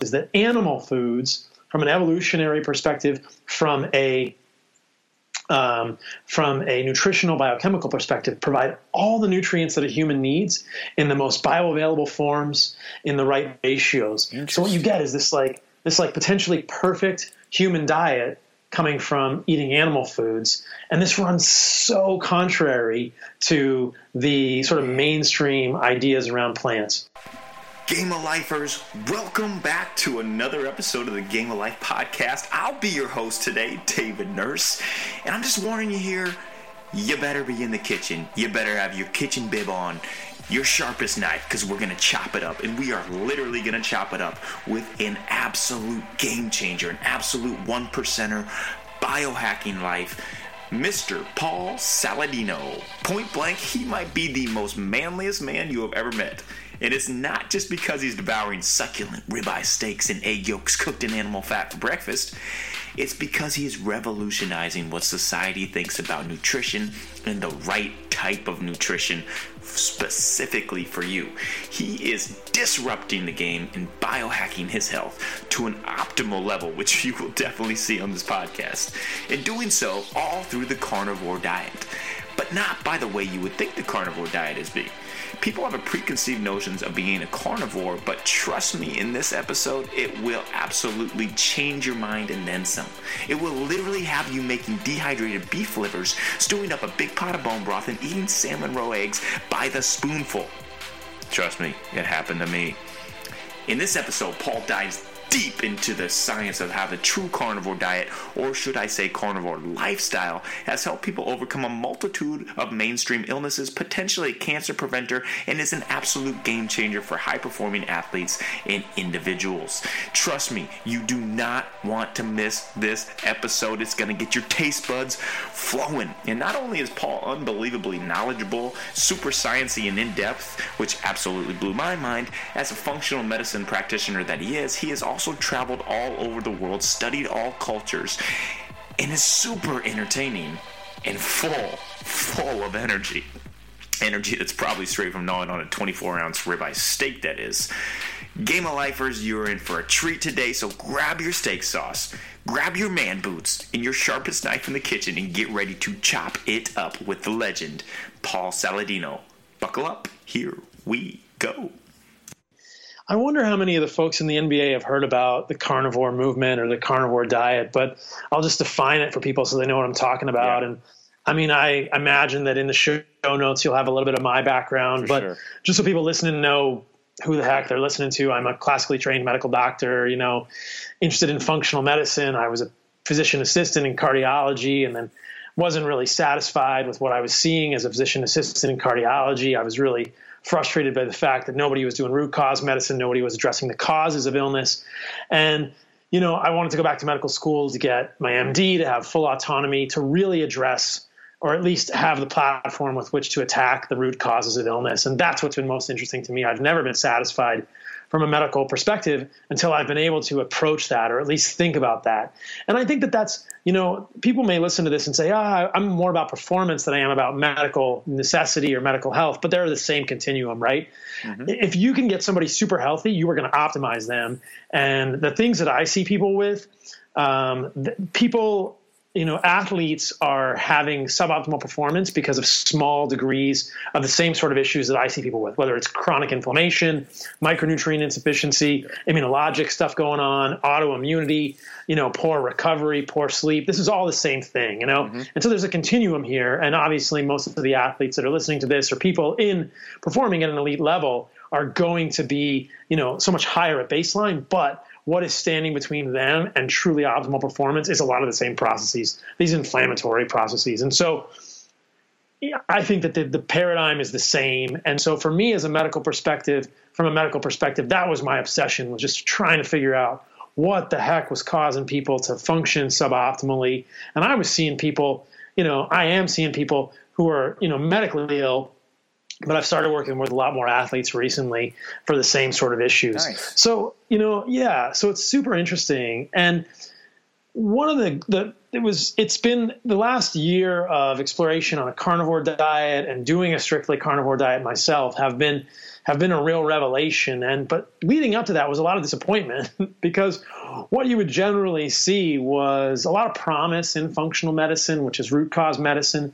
is that animal foods, from an evolutionary perspective, from a um, from a nutritional biochemical perspective, provide all the nutrients that a human needs in the most bioavailable forms in the right ratios. So what you get is this like this like potentially perfect human diet coming from eating animal foods, and this runs so contrary to the sort of mainstream ideas around plants. Game of Lifers, welcome back to another episode of the Game of Life podcast. I'll be your host today, David Nurse, and I'm just warning you here you better be in the kitchen. You better have your kitchen bib on, your sharpest knife, because we're going to chop it up. And we are literally going to chop it up with an absolute game changer, an absolute one percenter biohacking life. Mr. Paul Saladino. Point blank, he might be the most manliest man you have ever met. And it's not just because he's devouring succulent ribeye steaks and egg yolks cooked in animal fat for breakfast. It's because he is revolutionizing what society thinks about nutrition and the right type of nutrition specifically for you. He is disrupting the game and biohacking his health to an optimal level, which you will definitely see on this podcast. And doing so all through the carnivore diet, but not by the way you would think the carnivore diet is being people have a preconceived notions of being a carnivore, but trust me, in this episode, it will absolutely change your mind and then some. It will literally have you making dehydrated beef livers, stewing up a big pot of bone broth, and eating salmon roe eggs by the spoonful. Trust me, it happened to me. In this episode, Paul dives deep into the science of how the true carnivore diet, or should I say carnivore lifestyle, has helped people overcome a multitude of mainstream illnesses, potentially a cancer preventer, and is an absolute game changer for high performing athletes and individuals. Trust me, you do not want to miss this episode. It's going to get your taste buds flowing. And not only is Paul unbelievably knowledgeable, super sciencey, and in depth, which absolutely blew my mind, as a functional medicine practitioner that he is, he is also also traveled all over the world, studied all cultures, and is super entertaining and full, full of energy. Energy that's probably straight from gnawing on a 24 ounce ribeye steak, that is. Game of Lifers, you're in for a treat today, so grab your steak sauce, grab your man boots, and your sharpest knife in the kitchen, and get ready to chop it up with the legend, Paul Saladino. Buckle up, here we go. I wonder how many of the folks in the NBA have heard about the carnivore movement or the carnivore diet, but I'll just define it for people so they know what I'm talking about. Yeah. And I mean, I imagine that in the show notes you'll have a little bit of my background, for but sure. just so people listening know who the heck they're listening to, I'm a classically trained medical doctor, you know, interested in functional medicine. I was a physician assistant in cardiology and then wasn't really satisfied with what I was seeing as a physician assistant in cardiology. I was really frustrated by the fact that nobody was doing root cause medicine, nobody was addressing the causes of illness. And, you know, I wanted to go back to medical school to get my MD, to have full autonomy, to really address or at least have the platform with which to attack the root causes of illness. And that's what's been most interesting to me. I've never been satisfied from a medical perspective until I've been able to approach that or at least think about that. And I think that that's, you know, people may listen to this and say, ah, I'm more about performance than I am about medical necessity or medical health, but they're the same continuum, right? Mm-hmm. If you can get somebody super healthy, you are going to optimize them. And the things that I see people with, um, people you know athletes are having suboptimal performance because of small degrees of the same sort of issues that I see people with, whether it's chronic inflammation, micronutrient insufficiency, immunologic stuff going on, autoimmunity, you know, poor recovery, poor sleep. This is all the same thing, you know. Mm-hmm. And so there's a continuum here, and obviously most of the athletes that are listening to this or people in performing at an elite level are going to be, you know, so much higher at baseline, but what is standing between them and truly optimal performance is a lot of the same processes, these inflammatory processes. And so I think that the, the paradigm is the same. And so for me as a medical perspective, from a medical perspective, that was my obsession was just trying to figure out what the heck was causing people to function suboptimally. And I was seeing people, you know, I am seeing people who are, you know, medically ill but I've started working with a lot more athletes recently for the same sort of issues. Nice. So, you know, yeah, so it's super interesting. And one of the, the it was it's been the last year of exploration on a carnivore diet and doing a strictly carnivore diet myself have been have been a real revelation and but leading up to that was a lot of disappointment because what you would generally see was a lot of promise in functional medicine which is root cause medicine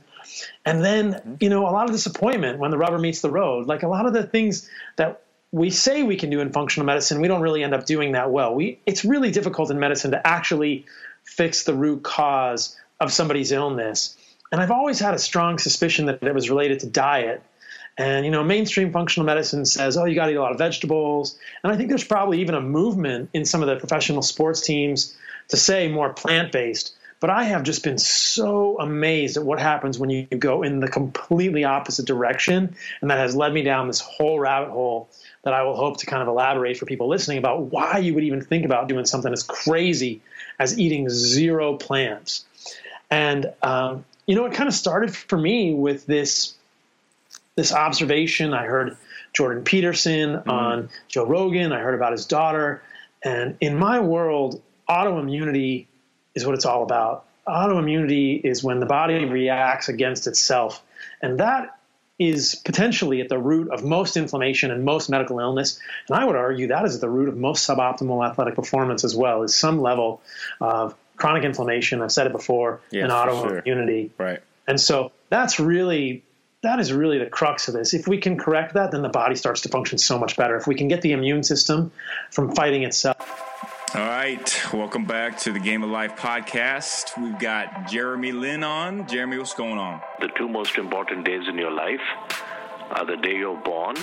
and then mm-hmm. you know a lot of disappointment when the rubber meets the road like a lot of the things that we say we can do in functional medicine we don't really end up doing that well we it's really difficult in medicine to actually fix the root cause of somebody's illness. And I've always had a strong suspicion that it was related to diet. And you know, mainstream functional medicine says, "Oh, you got to eat a lot of vegetables." And I think there's probably even a movement in some of the professional sports teams to say more plant-based. But I have just been so amazed at what happens when you go in the completely opposite direction, and that has led me down this whole rabbit hole that I will hope to kind of elaborate for people listening about why you would even think about doing something as crazy as eating zero plants. And um, you know, it kind of started for me with this this observation. I heard Jordan Peterson mm-hmm. on Joe Rogan. I heard about his daughter, and in my world, autoimmunity is what it's all about. Autoimmunity is when the body reacts against itself, and that is potentially at the root of most inflammation and most medical illness. And I would argue that is at the root of most suboptimal athletic performance as well, is some level of chronic inflammation. I've said it before, yeah, and autoimmunity. Sure. Right. And so that's really that is really the crux of this. If we can correct that, then the body starts to function so much better. If we can get the immune system from fighting itself all right, welcome back to the Game of Life podcast. We've got Jeremy Lin on. Jeremy, what's going on? The two most important days in your life are the day you're born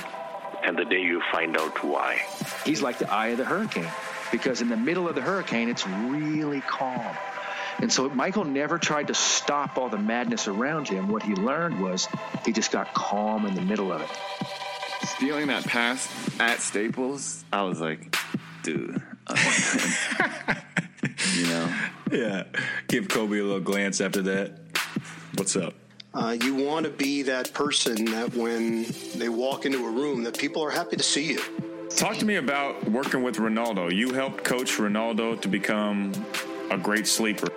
and the day you find out why. He's like the eye of the hurricane because in the middle of the hurricane, it's really calm. And so Michael never tried to stop all the madness around him. What he learned was he just got calm in the middle of it. Stealing that pass at Staples, I was like, dude, you know? Yeah. Give Kobe a little glance after that. What's up? Uh, you want to be that person that when they walk into a room that people are happy to see you. Talk to me about working with Ronaldo. You helped coach Ronaldo to become a great sleeper.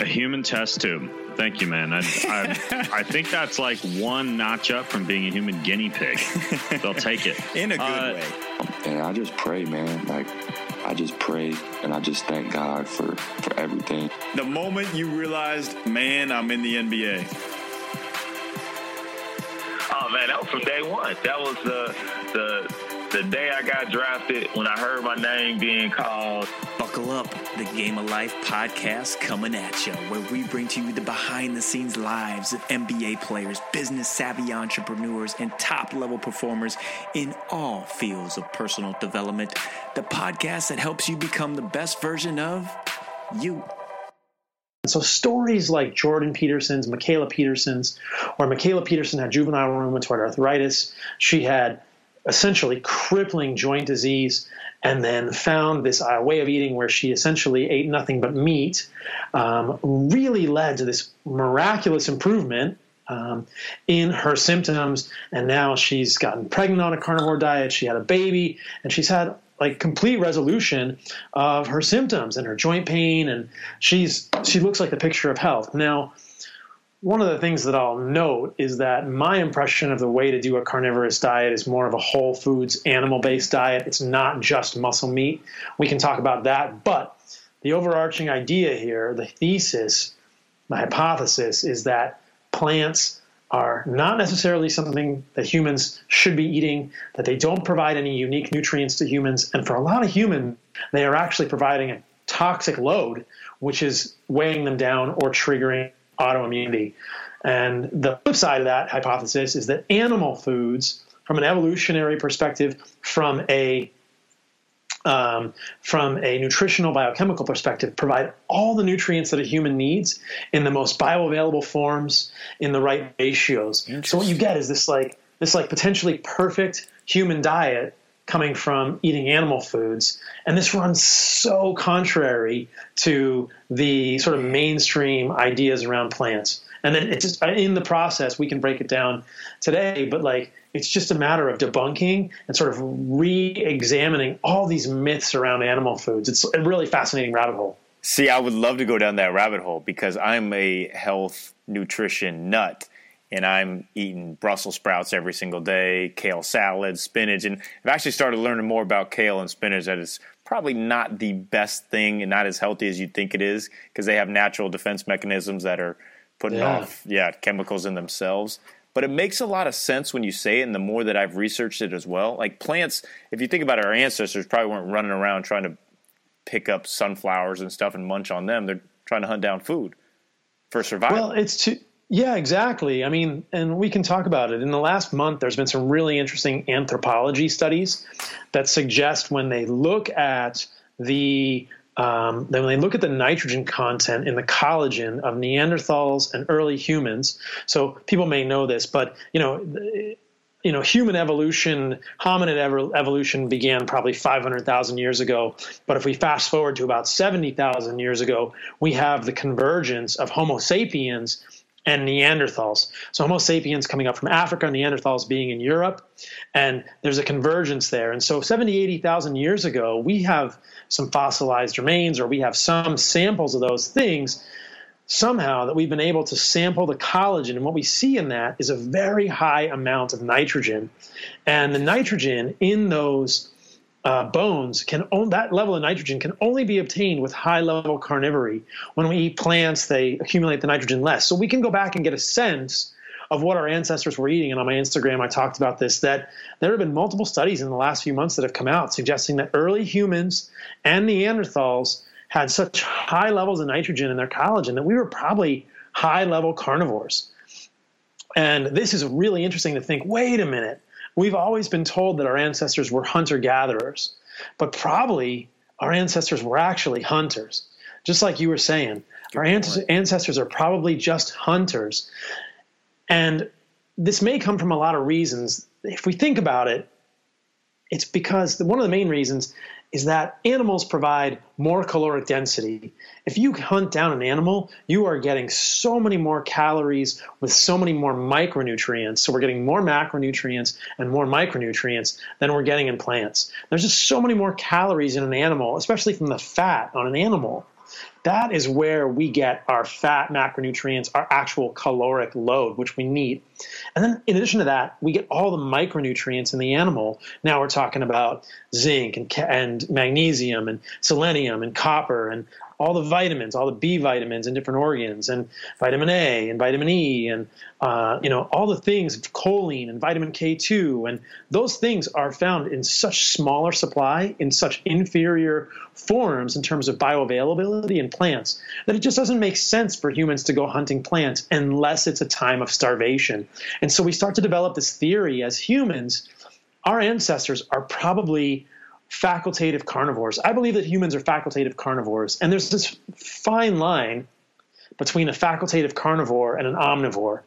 A human test tube. Thank you, man. I, I, I, think that's like one notch up from being a human guinea pig. They'll take it in a good uh, way. And I just pray, man. Like I just pray and I just thank God for, for everything. The moment you realized, man, I'm in the NBA. Oh man, that was from day one. That was the the the day I got drafted, when I heard my name being called. Buckle up, the Game of Life podcast coming at you, where we bring to you the behind the scenes lives of NBA players, business savvy entrepreneurs, and top level performers in all fields of personal development. The podcast that helps you become the best version of you. So stories like Jordan Peterson's, Mikhaila Peterson's, where Mikhaila Peterson had juvenile rheumatoid arthritis. She had essentially crippling joint disease and then found this uh, way of eating where she essentially ate nothing but meat um, really led to this miraculous improvement um, in her symptoms. And now she's gotten pregnant on a carnivore diet. She had a baby and she's had like complete resolution of her symptoms and her joint pain. And she's she looks like the picture of health. Now one of the things that I'll note is that my impression of the way to do a carnivorous diet is more of a whole foods, animal based diet. It's not just muscle meat. We can talk about that. But the overarching idea here, the thesis, the hypothesis is that plants are not necessarily something that humans should be eating, that they don't provide any unique nutrients to humans. And for a lot of humans, they are actually providing a toxic load, which is weighing them down or triggering autoimmunity. And the flip side of that hypothesis is that animal foods, from an evolutionary perspective, from a um, from a nutritional biochemical perspective, provide all the nutrients that a human needs in the most bioavailable forms in the right ratios. So what you get is this like this like potentially perfect human diet coming from eating animal foods. And this runs so contrary to the sort of mainstream ideas around plants. And then it just uh, in the process, we can break it down today, but like it's just a matter of debunking and sort of re examining all these myths around animal foods. It's a really fascinating rabbit hole. See, I would love to go down that rabbit hole because I'm a health nutrition nut and I'm eating Brussels sprouts every single day, kale salad, spinach, and I've actually started learning more about kale and spinach that it's probably not the best thing and not as healthy as you'd think it is because they have natural defense mechanisms that are putting Yeah. off yeah chemicals in themselves. But it makes a lot of sense when you say it, and the more that I've researched it as well. Like plants, if you think about it, our ancestors probably weren't running around trying to pick up sunflowers and stuff and munch on them. They're trying to hunt down food for survival. Well, it's too. Yeah, exactly. I mean, and we can talk about it. In the last month, there's been some really interesting anthropology studies that suggest when they look at the um, then when they look at the nitrogen content in the collagen of Neanderthals and early humans, so people may know this, but you know, you know, human evolution, hominid ever, evolution began probably 500,000 years ago. But if we fast forward to about 70,000 years ago, we have the convergence of Homo sapiens and Neanderthals. So Homo sapiens coming up from Africa, Neanderthals being in Europe, and there's a convergence there. And so 70, 80,000 years ago, we have some fossilized remains or we have some samples of those things somehow that we've been able to sample the collagen and what we see in that is a very high amount of nitrogen and the nitrogen in those uh, bones can own that level of nitrogen can only be obtained with high level carnivory. When we eat plants they accumulate the nitrogen less. So we can go back and get a sense of what our ancestors were eating. And on my instagram i talked about this that there have been multiple studies in the last few months that have come out suggesting that early humans and neanderthals had such high levels of nitrogen in their collagen that we were probably high level carnivores. And this is really interesting to think wait a minute, we've always been told that our ancestors were hunter gatherers, but probably our ancestors were actually hunters. Just like you were saying, our ancestors, ancestors are probably just hunters. And this may come from a lot of reasons. If we think about it, it's because one of the main reasons is that animals provide more caloric density. If you hunt down an animal, you are getting so many more calories with so many more micronutrients. So we're getting more macronutrients and more micronutrients than we're getting in plants. There's just so many more calories in an animal, especially from the fat on an animal. That is where we get our fat macronutrients, our actual caloric load, which we need. And then, in addition to that, we get all the micronutrients in the animal. Now we're talking about zinc and, and magnesium and selenium and copper and all the vitamins, all the B vitamins in different organs, and vitamin A and vitamin E, and uh, you know all the things, choline and vitamin K2, and those things are found in such smaller supply, in such inferior forms in terms of bioavailability in plants that it just doesn't make sense for humans to go hunting plants unless it's a time of starvation. And so we start to develop this theory as humans, our ancestors are probably facultative carnivores. I believe that humans are facultative carnivores, and there's this fine line between a facultative carnivore and an omnivore.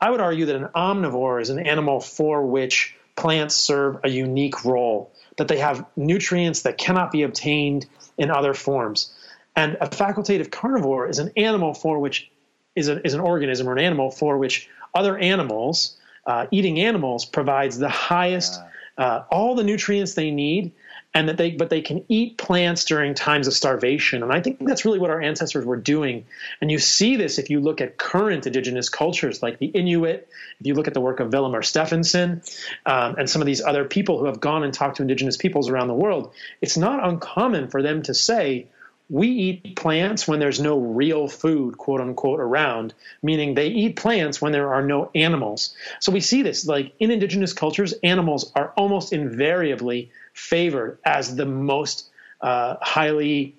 I would argue that an omnivore is an animal for which plants serve a unique role, that they have nutrients that cannot be obtained in other forms. And a facultative carnivore is an animal for which is, a, is an organism or an animal for which other animals, uh, eating animals, provides the highest, uh, all the nutrients they need and that they but they can eat plants during times of starvation and i think that's really what our ancestors were doing and you see this if you look at current indigenous cultures like the inuit if you look at the work of Vilhjalmur Stefansson um, and some of these other people who have gone and talked to indigenous peoples around the world it's not uncommon for them to say we eat plants when there's no real food, quote unquote, around, meaning they eat plants when there are no animals. So we see this like in indigenous cultures, animals are almost invariably favored as the most uh, highly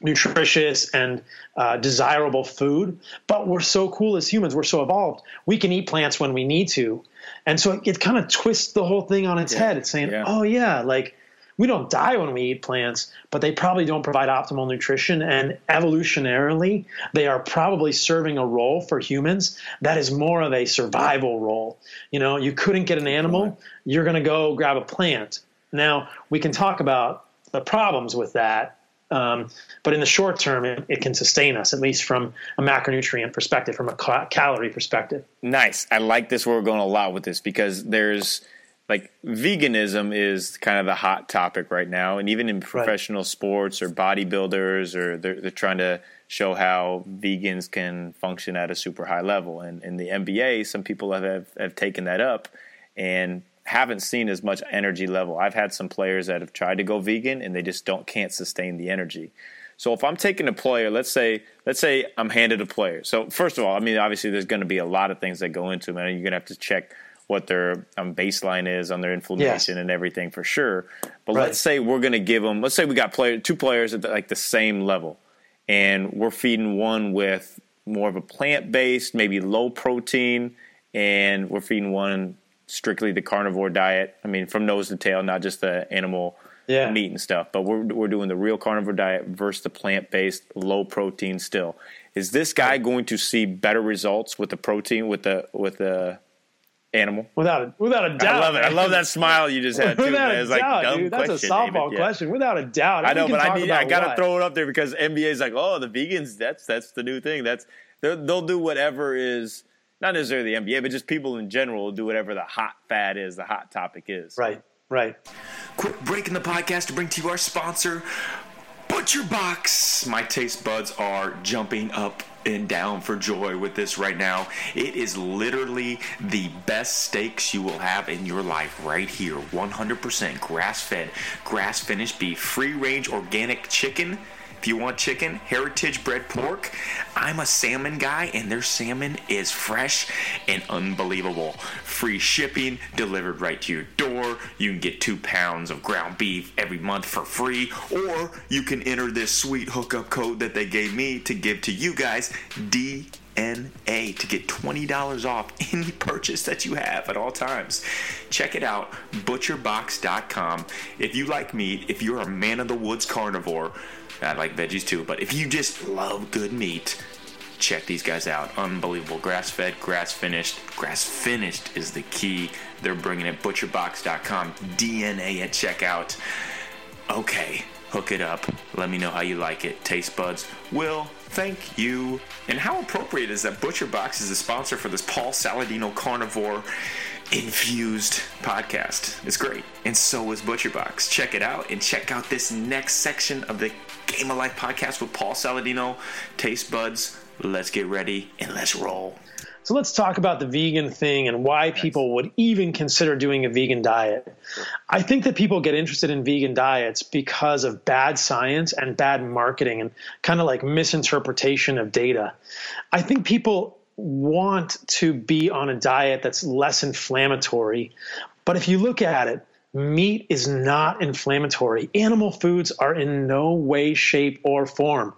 nutritious and uh, desirable food. But we're so cool as humans, we're so evolved, we can eat plants when we need to. And so it, it kind of twists the whole thing on its Yeah. head. It's saying, Yeah. oh, yeah, like we don't die when we eat plants, but they probably don't provide optimal nutrition. And evolutionarily, they are probably serving a role for humans that is more of a survival role. You know, you couldn't get an animal, you're going to go grab a plant. Now, we can talk about the problems with that. Um, but in the short term, it, it can sustain us, at least from a macronutrient perspective, from a ca- calorie perspective. Nice. I like this. Where we're going a lot with this because there's like veganism is kind of the hot topic right now, and even in professional right. sports or bodybuilders, or they're, they're trying to show how vegans can function at a super high level. And in the NBA, some people have, have, have taken that up and haven't seen as much energy level. I've had some players that have tried to go vegan and they just don't can't sustain the energy. So if I'm taking a player, let's say let's say I'm handed a player. So first of all, I mean obviously there's going to be a lot of things that go into them, and you're going to have to check what their um, baseline is on their inflammation yes. and everything for sure. But right. let's say we're going to give them. Let's say we got player two players at the, like the same level, and we're feeding one with more of a plant based, maybe low protein, and we're feeding one strictly the carnivore diet. I mean, from nose to tail, not just the animal yeah. meat and stuff. But we're we're doing the real carnivore diet versus the plant based, low protein. Still, is this guy going to see better results with the protein with the with the animal? Without a, without a doubt. I love it. I love that smile you just had. Too, without man. a like, doubt, dude. That's question, a softball question. Without a doubt. I know, but I need. I got to throw it up there because NBA is like, oh, the vegans. That's that's the new thing. That's they'll do whatever is not necessarily the NBA, but just people in general will do whatever the hot fad is, the hot topic is. Right. Right. Quick break in the podcast to bring to you our sponsor, Butcher Box. My taste buds are jumping up and down for joy with this right now. It is literally the best steaks you will have in your life right here. 100% grass fed, grass finished beef, free range organic chicken if you want chicken, heritage bred pork. I'm a salmon guy, and their salmon is fresh and unbelievable. Free shipping delivered right to your door. You can get two pounds of ground beef every month for free, or you can enter this sweet hookup code that they gave me to give to you guys. D NA to get $20 off any purchase that you have at all times. Check it out, butcherbox.com. If you like meat, if you're a man of the woods carnivore, I like veggies too, but if you just love good meat, check these guys out. Unbelievable. Grass fed, grass finished. Grass finished is the key. They're bringing it. Butcherbox.com. DNA at checkout. Okay, hook it up. Let me know how you like it. Taste buds will thank you. And how appropriate is that ButcherBox is a sponsor for this Paul Saladino carnivore infused podcast. It's great. And so is ButcherBox. Check it out and check out this next section of the Game of Life podcast with Paul Saladino. Taste buds, let's get ready and let's roll. So let's talk about the vegan thing and why people would even consider doing a vegan diet. I think that people get interested in vegan diets because of bad science and bad marketing and kind of like misinterpretation of data. I think people want to be on a diet that's less inflammatory. But if you look at it, meat is not inflammatory. Animal foods are in no way, shape, or form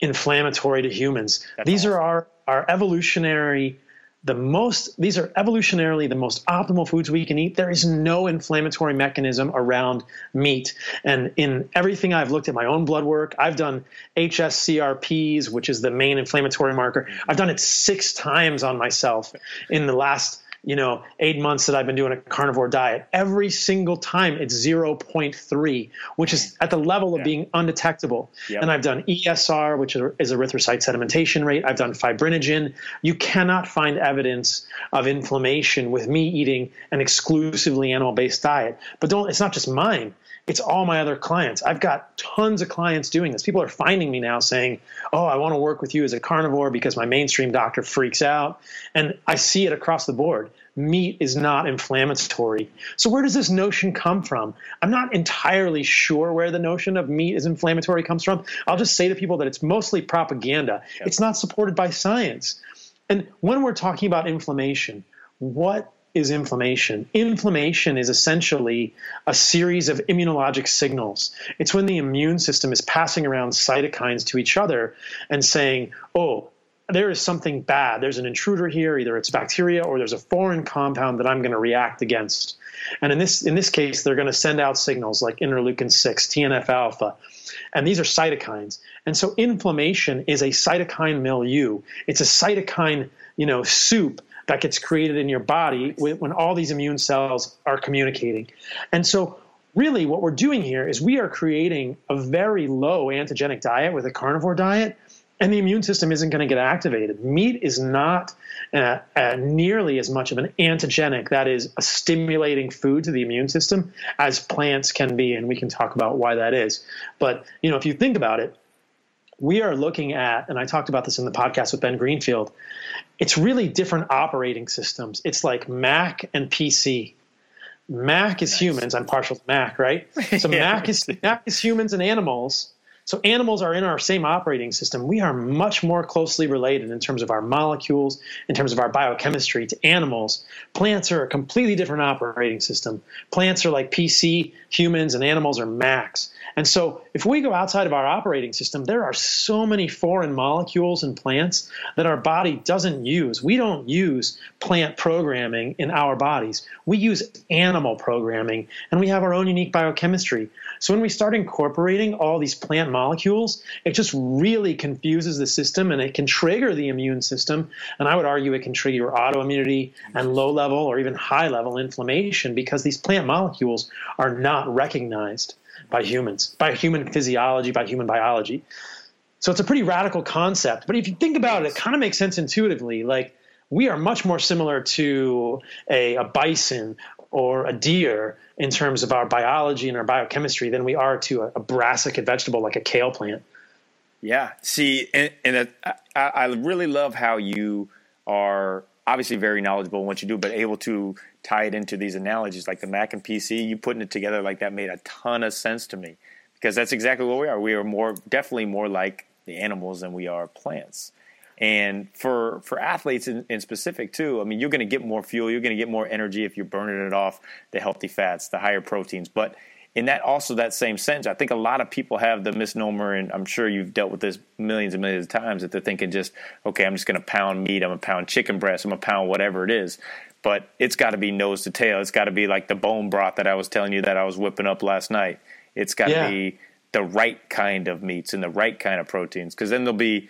inflammatory to humans. That's these awesome. are our, our evolutionary the most these are evolutionarily the most optimal foods we can eat there is no inflammatory mechanism around meat and in everything i've looked at my own blood work i've done hs-CRPs which is the main inflammatory marker i've done it six times on myself in the last you know, eight months that I've been doing a carnivore diet, every single time it's 0.3, which is at the level of yeah. being undetectable. Yep. And I've done ESR, which is erythrocyte sedimentation rate. I've done fibrinogen. You cannot find evidence of inflammation with me eating an exclusively animal based diet. But don't, it's not just mine it's all my other clients. I've got tons of clients doing this. People are finding me now saying, Oh, I want to work with you as a carnivore because my mainstream doctor freaks out. And I see it across the board. Meat is not inflammatory. So, where does this notion come from? I'm not entirely sure where the notion of meat is inflammatory comes from. I'll just say to people that it's mostly propaganda, yep. it's not supported by science. And when we're talking about inflammation, what is inflammation. Inflammation is essentially a series of immunologic signals. It's when the immune system is passing around cytokines to each other and saying, oh, there is something bad. There's an intruder here. Either it's bacteria or there's a foreign compound that I'm going to react against. And in this in this case, they're going to send out signals like interleukin six, TNF alpha, and these are cytokines. And so inflammation is a cytokine milieu. It's a cytokine, you know, soup that gets created in your body when all these immune cells are communicating. And so, really, what we're doing here is we are creating a very low antigenic diet with a carnivore diet and the immune system isn't going to get activated. Meat is not uh, uh, nearly as much of an antigenic, that is, a stimulating food to the immune system, as plants can be, and we can talk about why that is. But you know, if you think about it, we are looking at, and I talked about this in the podcast with Ben Greenfield. It's really different operating systems. It's like Mac and PC. Mac is nice. humans. I'm partial to Mac, right? So yeah. Mac is Mac is humans and animals so animals are in our same operating system. We are much more closely related in terms of our molecules, in terms of our biochemistry to animals. Plants are a completely different operating system. Plants are like PC, humans, and animals are Macs. And so if we go outside of our operating system, there are so many foreign molecules in plants that our body doesn't use. We don't use plant programming in our bodies. We use animal programming, and we have our own unique biochemistry. So when we start incorporating all these plant molecules, it just really confuses the system and it can trigger the immune system. And I would argue it can trigger autoimmunity and low level or even high level inflammation because these plant molecules are not recognized by humans, by human physiology, by human biology. So it's a pretty radical concept. But if you think about it, it kind of makes sense intuitively. Like we are much more similar to a, a bison or a deer in terms of our biology and our biochemistry than we are to a, a brassica vegetable like a kale plant. Yeah. See, and, and I, I really love how you are obviously very knowledgeable in what you do, but able to tie it into these analogies like the Mac and PC. You putting it together like that made a ton of sense to me because that's exactly what we are. We are more definitely more like the animals than we are plants. And for for athletes in, in specific too, I mean, you're going to get more fuel, you're going to get more energy if you're burning it off the healthy fats, the higher proteins. But in that also that same sense, I think a lot of people have the misnomer, and I'm sure you've dealt with this millions and millions of times that they're thinking just, okay, I'm just going to pound meat, I'm going to pound chicken breast, I'm going to pound whatever it is. But it's got to be nose to tail. It's got to be like the bone broth that I was telling you that I was whipping up last night. It's got to yeah. be the right kind of meats and the right kind of proteins, because then there'll be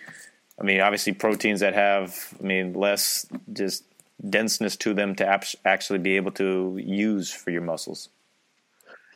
I mean, obviously proteins that have, I mean, less just denseness to them to actually be able to use for your muscles.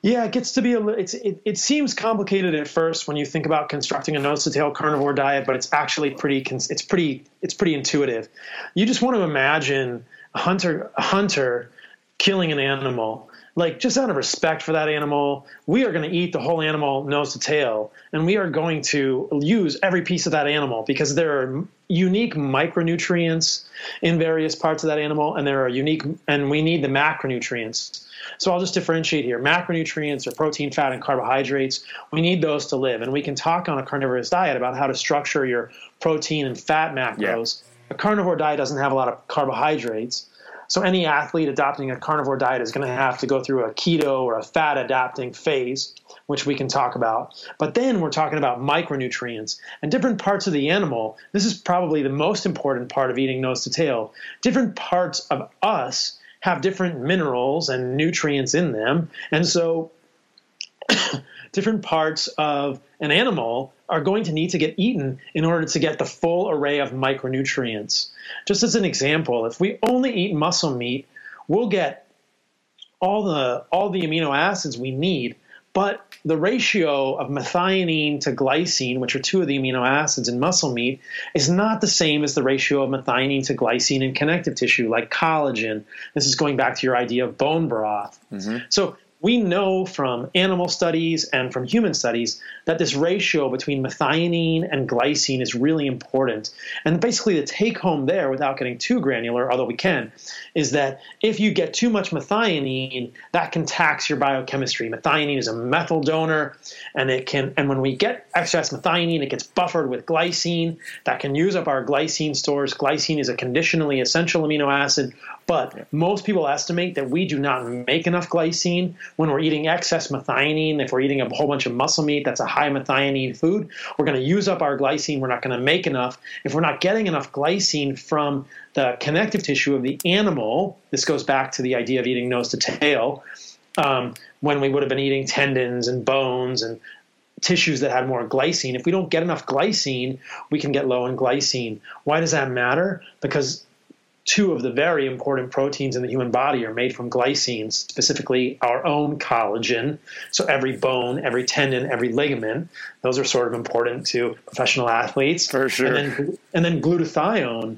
Yeah, it gets to be a. It's it, it seems complicated at first when you think about constructing a nose to tail carnivore diet, but it's actually pretty. It's pretty. It's pretty intuitive. You just want to imagine a hunter a hunter killing an animal like just out of respect for that animal, we are going to eat the whole animal nose to tail, and we are going to use every piece of that animal because there are unique micronutrients in various parts of that animal, and there are unique, and we need the macronutrients. So I'll just differentiate here. Macronutrients are protein, fat, and carbohydrates. We need those to live, and we can talk on a carnivorous diet about how to structure your protein and fat macros. Yeah. A carnivore diet doesn't have a lot of carbohydrates. So any athlete adopting a carnivore diet is going to have to go through a keto or a fat adapting phase, which we can talk about. But then we're talking about micronutrients and different parts of the animal. This is probably the most important part of eating nose to tail. Different parts of us have different minerals and nutrients in them. And so different parts of an animal are going to need to get eaten in order to get the full array of micronutrients. Just as an example, if we only eat muscle meat, we'll get all the all the amino acids we need, but the ratio of methionine to glycine, which are two of the amino acids in muscle meat, is not the same as the ratio of methionine to glycine in connective tissue, like collagen. This is going back to your idea of bone broth. Mm-hmm. So we know from animal studies and from human studies that this ratio between methionine and glycine is really important. And basically, the take home there, without getting too granular, although we can, is that if you get too much methionine, that can tax your biochemistry. Methionine is a methyl donor, and it can. And when we get excess methionine, it gets buffered with glycine. That can use up our glycine stores. Glycine is a conditionally essential amino acid, but most people estimate that we do not make enough glycine when we're eating excess methionine. If we're eating a whole bunch of muscle meat, that's a high methionine food. We're going to use up our glycine. We're not going to make enough. If we're not getting enough glycine from the connective tissue of the animal, this goes back to the idea of eating nose to tail. Um, when we would have been eating tendons and bones and tissues that had more glycine. If we don't get enough glycine, we can get low in glycine. Why does that matter? Because two of the very important proteins in the human body are made from glycine, specifically our own collagen. So every bone, every tendon, every ligament, those are sort of important to professional athletes. For sure. And then, and then glutathione.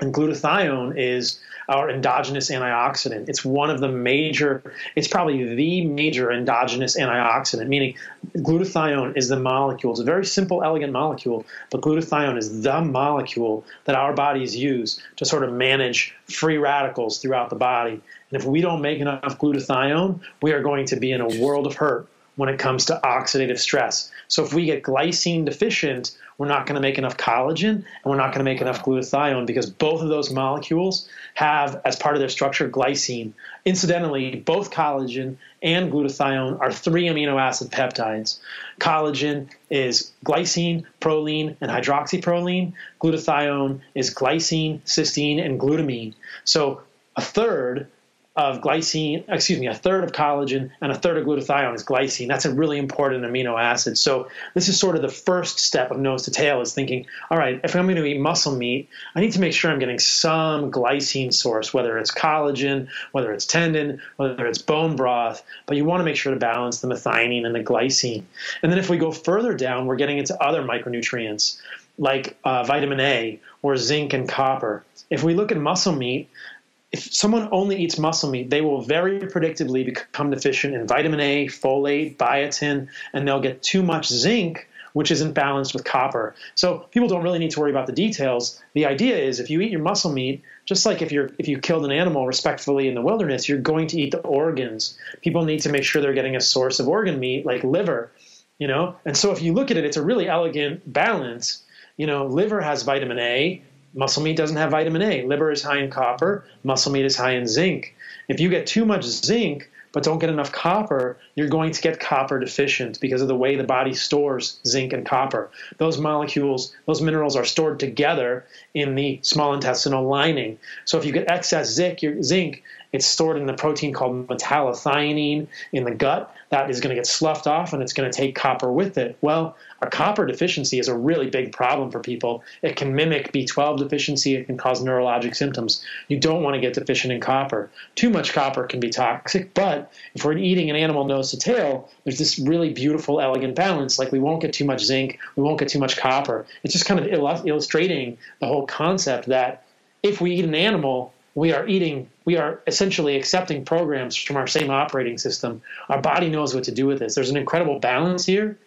And glutathione is our endogenous antioxidant. It's one of the major, it's probably the major endogenous antioxidant, meaning glutathione is the molecule. It's a very simple, elegant molecule, but glutathione is the molecule that our bodies use to sort of manage free radicals throughout the body. And if we don't make enough glutathione, we are going to be in a world of hurt when it comes to oxidative stress. So if we get glycine deficient, we're not going to make enough collagen and we're not going to make enough glutathione because both of those molecules have, as part of their structure, glycine. Incidentally, both collagen and glutathione are three amino acid peptides. Collagen is glycine, proline, and hydroxyproline. Glutathione is glycine, cysteine, and glutamine. So a third of glycine, excuse me, a third of collagen and a third of glutathione is glycine. That's a really important amino acid. So this is sort of the first step of nose to tail is thinking, all right, if I'm going to eat muscle meat, I need to make sure I'm getting some glycine source, whether it's collagen, whether it's tendon, whether it's bone broth, but you want to make sure to balance the methionine and the glycine. And then if we go further down, we're getting into other micronutrients like uh, vitamin A or zinc and copper. If we look at muscle meat, if someone only eats muscle meat, they will very predictably become deficient in vitamin A, folate, biotin, and they'll get too much zinc, which isn't balanced with copper. So people don't really need to worry about the details. The idea is if you eat your muscle meat, just like if you're if you killed an animal respectfully in the wilderness, you're going to eat the organs. People need to make sure they're getting a source of organ meat like liver, you know. And so if you look at it, it's a really elegant balance. You know, liver has vitamin A, Muscle meat doesn't have vitamin A. Liver is high in copper. Muscle meat is high in zinc. If you get too much zinc but don't get enough copper, you're going to get copper deficient because of the way the body stores zinc and copper. Those molecules, those minerals are stored together in the small intestinal lining. So if you get excess zinc, zinc it's stored in the protein called metallothionein in the gut. That is going to get sloughed off and it's going to take copper with it. Well, a copper deficiency is a really big problem for people. It can mimic B12 deficiency, it can cause neurologic symptoms. You don't want to get deficient in copper. Too much copper can be toxic, but if we're eating an animal nose to tail, there's this really beautiful, elegant balance. Like we won't get too much zinc, we won't get too much copper. It's just kind of illustrating the whole concept that if we eat an animal, we are eating, we are essentially accepting programs from our same operating system. Our body knows what to do with this. There's an incredible balance here.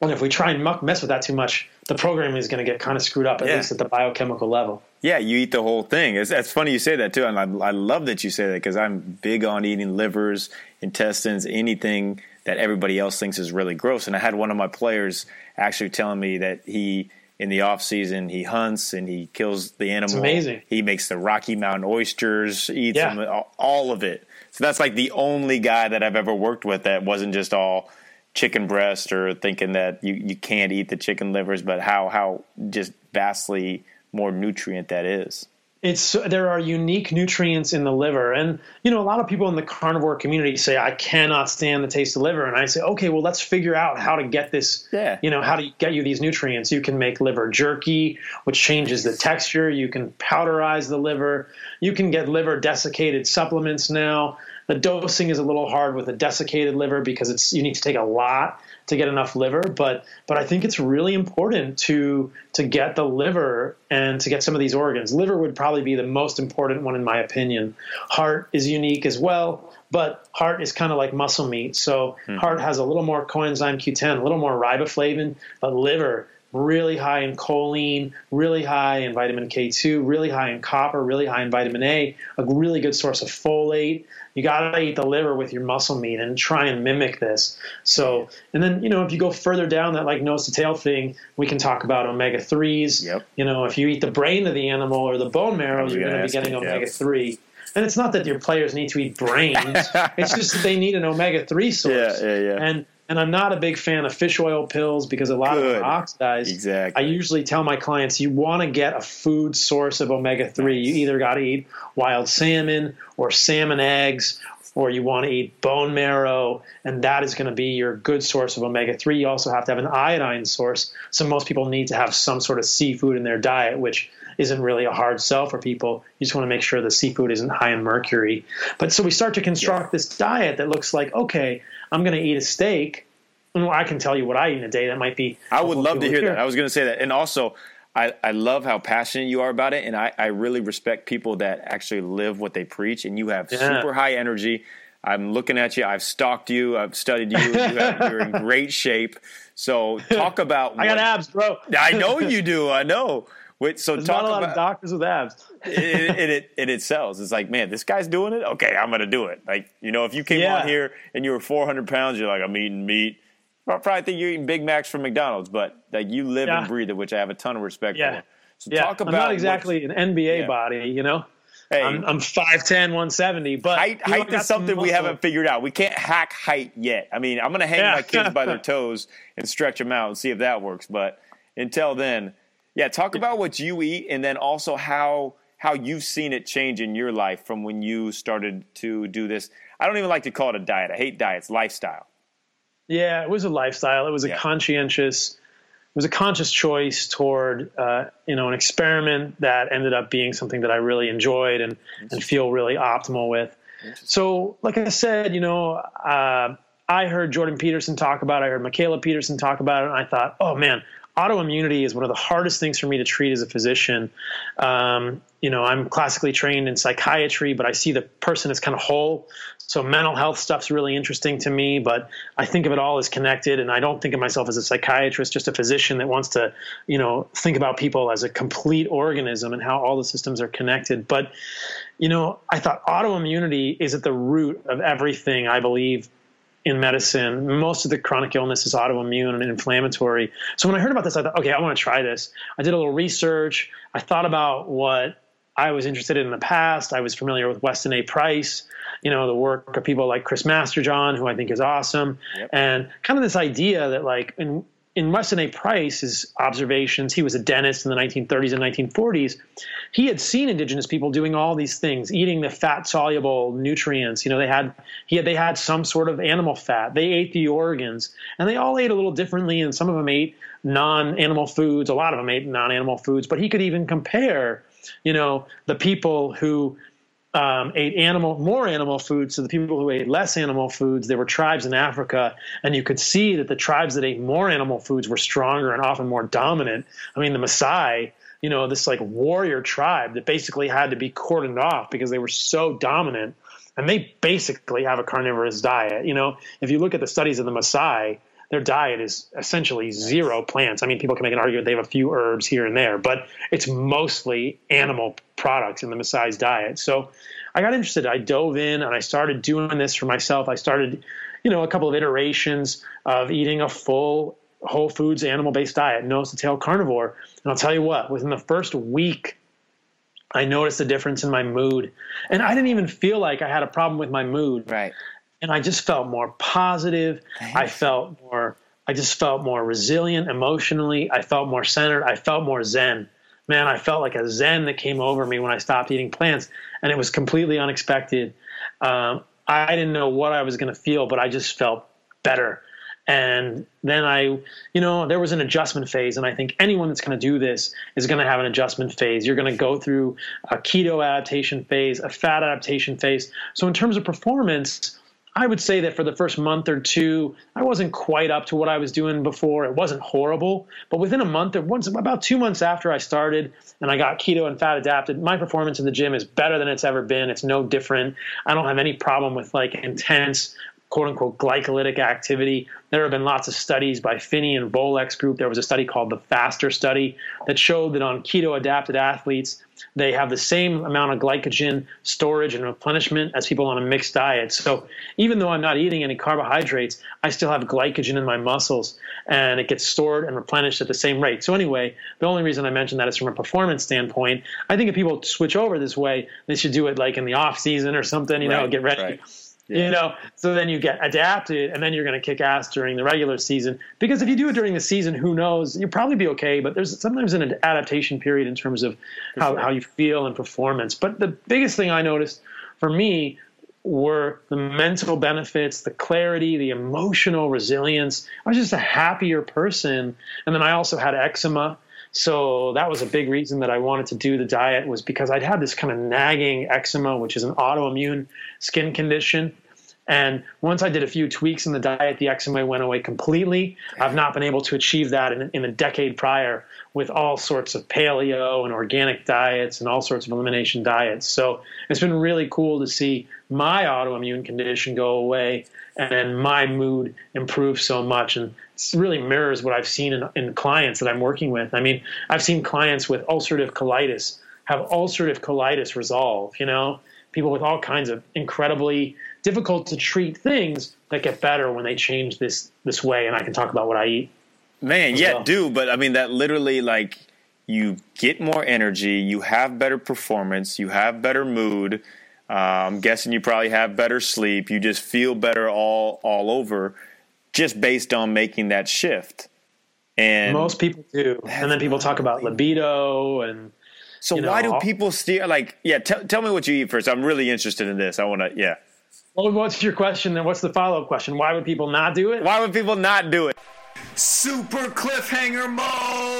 And if we try and muck, mess with that too much, the program is going to get kind of screwed up, at yeah. least at the biochemical level. Yeah, you eat the whole thing. It's, it's funny you say that too, and I, I love that you say that because I'm big on eating livers, intestines, anything that everybody else thinks is really gross. And I had one of my players actually telling me that he – in the off season. He hunts and he kills the animal. It's amazing. He makes the Rocky Mountain oysters, eats yeah. them, all of it. So that's like the only guy that I've ever worked with that wasn't just all chicken breast or thinking that you, you can't eat the chicken livers, but how how just vastly more nutrient that is it's there are unique nutrients in the liver. And you know a lot of people in the carnivore community say i cannot stand the taste of liver. And i say okay well let's figure out how to get this yeah. you know how to get you these nutrients. You can make liver jerky which changes the texture. You can powderize the liver. You can get liver desiccated supplements now. The dosing is a little hard with a desiccated liver because it's you need to take a lot to get enough liver. But but I think it's really important to to get the liver and to get some of these organs. Liver would probably be the most important one in my opinion. Heart is unique as well, but heart is kind of like muscle meat. So mm-hmm. heart has a little more coenzyme Q10, a little more riboflavin, but liver really high in choline, really high in vitamin K2, really high in copper, really high in vitamin A, a really good source of folate. You got to eat the liver with your muscle meat and try and mimic this. So, and then, you know, if you go further down that like nose to tail thing, we can talk about omega 3s. Yep. You know, if you eat the brain of the animal or the bone marrow, you're going to be getting omega 3. And it's not that your players need to eat brains. it's just that they need an omega three source. Yeah, yeah, yeah. And and I'm not a big fan of fish oil pills because a lot Good. of them are oxidized. Exactly. I usually tell my clients you want to get a food source of omega 3. You either got to eat wild salmon or salmon eggs, or you want to eat bone marrow, and that is going to be your good source of omega 3. You also have to have an iodine source. So most people need to have some sort of seafood in their diet, which isn't really a hard sell for people. You just want to make sure the seafood isn't high in mercury. But so we start to construct yeah. this diet that looks like, okay, I'm going to eat a steak. Well, I can tell you what I eat in a day. That might be. I would love to hear, hear that. I was going to say that. And also, I, I love how passionate you are about it, and I, I really respect people that actually live what they preach. And you have yeah. super high energy. I'm looking at you. I've stalked you. I've studied you. you are in great shape. So talk about. I got abs, bro. I know you do. I know. Wait, so There's talk not a lot about of doctors with abs. it, it, it, it, it sells. It's like, man, this guy's doing it. Okay, I'm gonna do it. Like, you know, if you came yeah. on here and you were 400 pounds, you're like, I'm eating meat. I probably think you're eating Big Macs from McDonald's, but like you live yeah. and breathe it, which I have a ton of respect yeah. for. So yeah. talk about I'm not exactly an NBA body, you know. Hey, I'm, I'm 5'10", 170, but height, height is something we haven't figured out. We can't hack height yet. I mean, I'm going to hang yeah. my kids by their toes and stretch them out and see if that works. But until then, yeah, talk about what you eat and then also how how you've seen it change in your life from when you started to do this. I don't even like to call it a diet. I hate diets, lifestyle. Yeah, it was a lifestyle. It was a yeah. conscientious, it was a conscious choice toward, uh, you know, an experiment that ended up being something that I really enjoyed and, and feel really optimal with. So, like I said, you know, uh, I heard Jordan Peterson talk about it. I heard Mikhaila Peterson talk about it, and I thought, oh man, autoimmunity is one of the hardest things for me to treat as a physician. Um, you know, I'm classically trained in psychiatry, but I see the person as kind of whole. So mental health stuff's really interesting to me, but I think of it all as connected, and I don't think of myself as a psychiatrist, just a physician that wants to, you know, think about people as a complete organism and how all the systems are connected. But, you know, I thought autoimmunity is at the root of everything I believe in medicine. Most of the chronic illness is autoimmune and inflammatory. So when I heard about this, I thought, okay, I want to try this. I did a little research. I thought about what I was interested in, in the past. I was familiar with Weston A. Price, you know, the work of people like Chris Masterjohn, who I think is awesome, yep. and kind of this idea that like in in Weston A. Price's observations, he was a dentist in the 1930s and 1940s. He had seen indigenous people doing all these things, eating the fat soluble nutrients. You know, they had he had, they had some sort of animal fat. They ate the organs, and they all ate a little differently. And some of them ate non-animal foods. A lot of them ate non-animal foods. But he could even compare, you know, the people who um, ate animal more animal foods to the people who ate less animal foods. There were tribes in Africa, and you could see that the tribes that ate more animal foods were stronger and often more dominant. I mean, the Maasai, you know, this like warrior tribe that basically had to be cordoned off because they were so dominant, and they basically have a carnivorous diet. You know, if you look at the studies of the Maasai, their diet is essentially zero plants. I mean, people can make an argument they have a few herbs here and there, but it's mostly animal products in the Maasai's diet. So I got interested. I dove in and I started doing this for myself. I started, you know, a couple of iterations of eating a full whole foods animal based diet, nose to tail carnivore. And I'll tell you what, within the first week, I noticed a difference in my mood. And I didn't even feel like I had a problem with my mood. Right and I just felt more positive. Thanks. I felt more. I just felt more resilient emotionally. I felt more centered. I felt more zen. Man, I felt like a zen that came over me when I stopped eating plants, and it was completely unexpected. Um, I didn't know what I was going to feel, but I just felt better. And then I, you know, there was an adjustment phase. And I think anyone that's going to do this is going to have an adjustment phase. You're going to go through a keto adaptation phase, a fat adaptation phase. So, in terms of performance, I would say that for the first month or two, I wasn't quite up to what I was doing before. It wasn't horrible, but within a month or once, about two months after I started and I got keto and fat adapted, my performance in the gym is better than it's ever been. It's no different. I don't have any problem with like intense quote unquote glycolytic activity. There have been lots of studies by Phinney and Volek's group. There was a study called the FASTER study that showed that on keto adapted athletes, they have the same amount of glycogen storage and replenishment as people on a mixed diet. So even though I'm not eating any carbohydrates, I still have glycogen in my muscles and it gets stored and replenished at the same rate. So anyway, the only reason I mention that is from a performance standpoint. I think if people switch over this way, they should do it like in the off season or something, you right, know, get ready. Right yeah. You know, so then you get adapted, and then you're going to kick ass during the regular season. Because if you do it during the season, who knows? You'll probably be okay. But there's sometimes an adaptation period in terms of how, sure. how you feel and performance. But the biggest thing I noticed for me were the mental benefits, the clarity, the emotional resilience. I was just a happier person. And then I also had eczema. So that was a big reason that I wanted to do the diet was because I'd had this kind of nagging eczema, which is an autoimmune skin condition. And once I did a few tweaks in the diet, the eczema went away completely. I've not been able to achieve that in, in a decade prior with all sorts of paleo and organic diets and all sorts of elimination diets. So it's been really cool to see my autoimmune condition go away and then my mood improves so much. And it really mirrors what I've seen in, in clients that I'm working with. I mean, I've seen clients with ulcerative colitis have ulcerative colitis resolve, you know, people with all kinds of incredibly difficult to treat things that get better when they change this this way. And I can talk about what I eat. Man, yeah, well. do. But I mean, that literally like you get more energy, you have better performance, you have better mood. Uh, I'm guessing you probably have better sleep. You just feel better all all over, just based on making that shift. And most people do. And then people talk about libido and. So why know, do people steer? Like, yeah, t- tell me what you eat first. I'm really interested in this. I want to, yeah. Well, what's your question? And what's the follow up question? Why would people not do it? Why would people not do it? Super cliffhanger mode!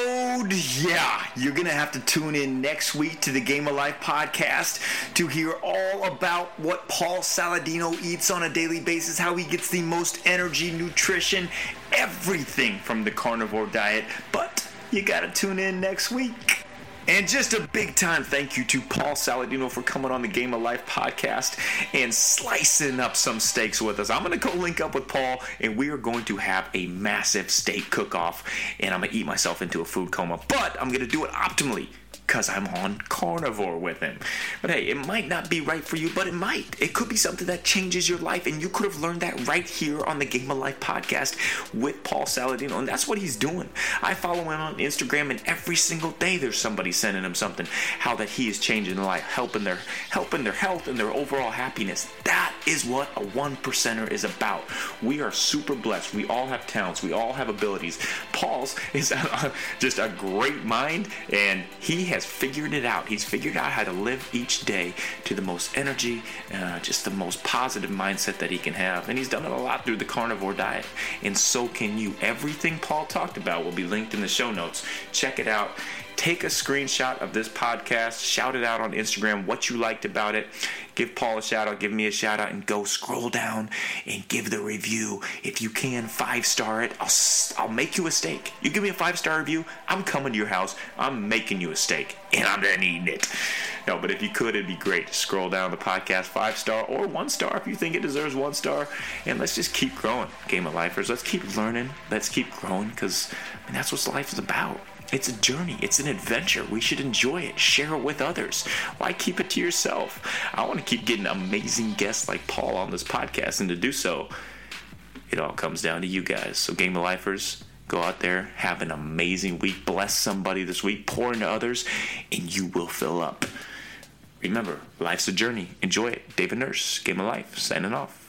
Yeah, you're gonna have to tune in next week to the Game of Life podcast to hear all about what Paul Saladino eats on a daily basis, how he gets the most energy, nutrition, everything from the carnivore diet. But you gotta tune in next week. And just a big time thank you to Paul Saladino for coming on the Game of Life podcast and slicing up some steaks with us. I'm going to go link up with Paul and we are going to have a massive steak cook off and I'm going to eat myself into a food coma. But I'm going to do it optimally because I'm on carnivore with him. But hey, it might not be right for you, but it might. It could be something that changes your life, and you could have learned that right here on the Game of Life podcast with Paul Saladino, and that's what he's doing. I follow him on Instagram, and every single day there's somebody sending him something how that he is changing their life, helping their helping their health and their overall happiness. That is what a one percenter is about. We are super blessed. We all have talents. We all have abilities. Paul's is just a great mind, and he has figured it out. He's figured out how to live each day to the most energy, uh, just the most positive mindset that he can have. And he's done it a lot through the carnivore diet. And so can you. Everything Paul talked about will be linked in the show notes. Check it out take a screenshot of this podcast, shout it out on Instagram what you liked about it. Give Paul a shout out, give me a shout out, and go scroll down and give the review. If you can, five star it. I'll, I'll make you a steak. You give me a five star review, I'm coming to your house. I'm making you a steak, and I'm then eating it. No, but if you could, it'd be great scroll down the podcast five star or one star if you think it deserves one star. And let's just keep growing, Game of Lifers. Let's keep learning. Let's keep growing because I mean, that's what life is about. It's a journey, it's an adventure. We should enjoy it, share it with others. Why keep it to yourself? I want to keep getting amazing guests like Paul on this podcast, and to do so, it all comes down to you guys. So, Game of Lifers, go out there, have an amazing week, bless somebody this week, pour into others, and you will fill up. Remember, life's a journey. Enjoy it. David Nurse, Game of Life, signing off.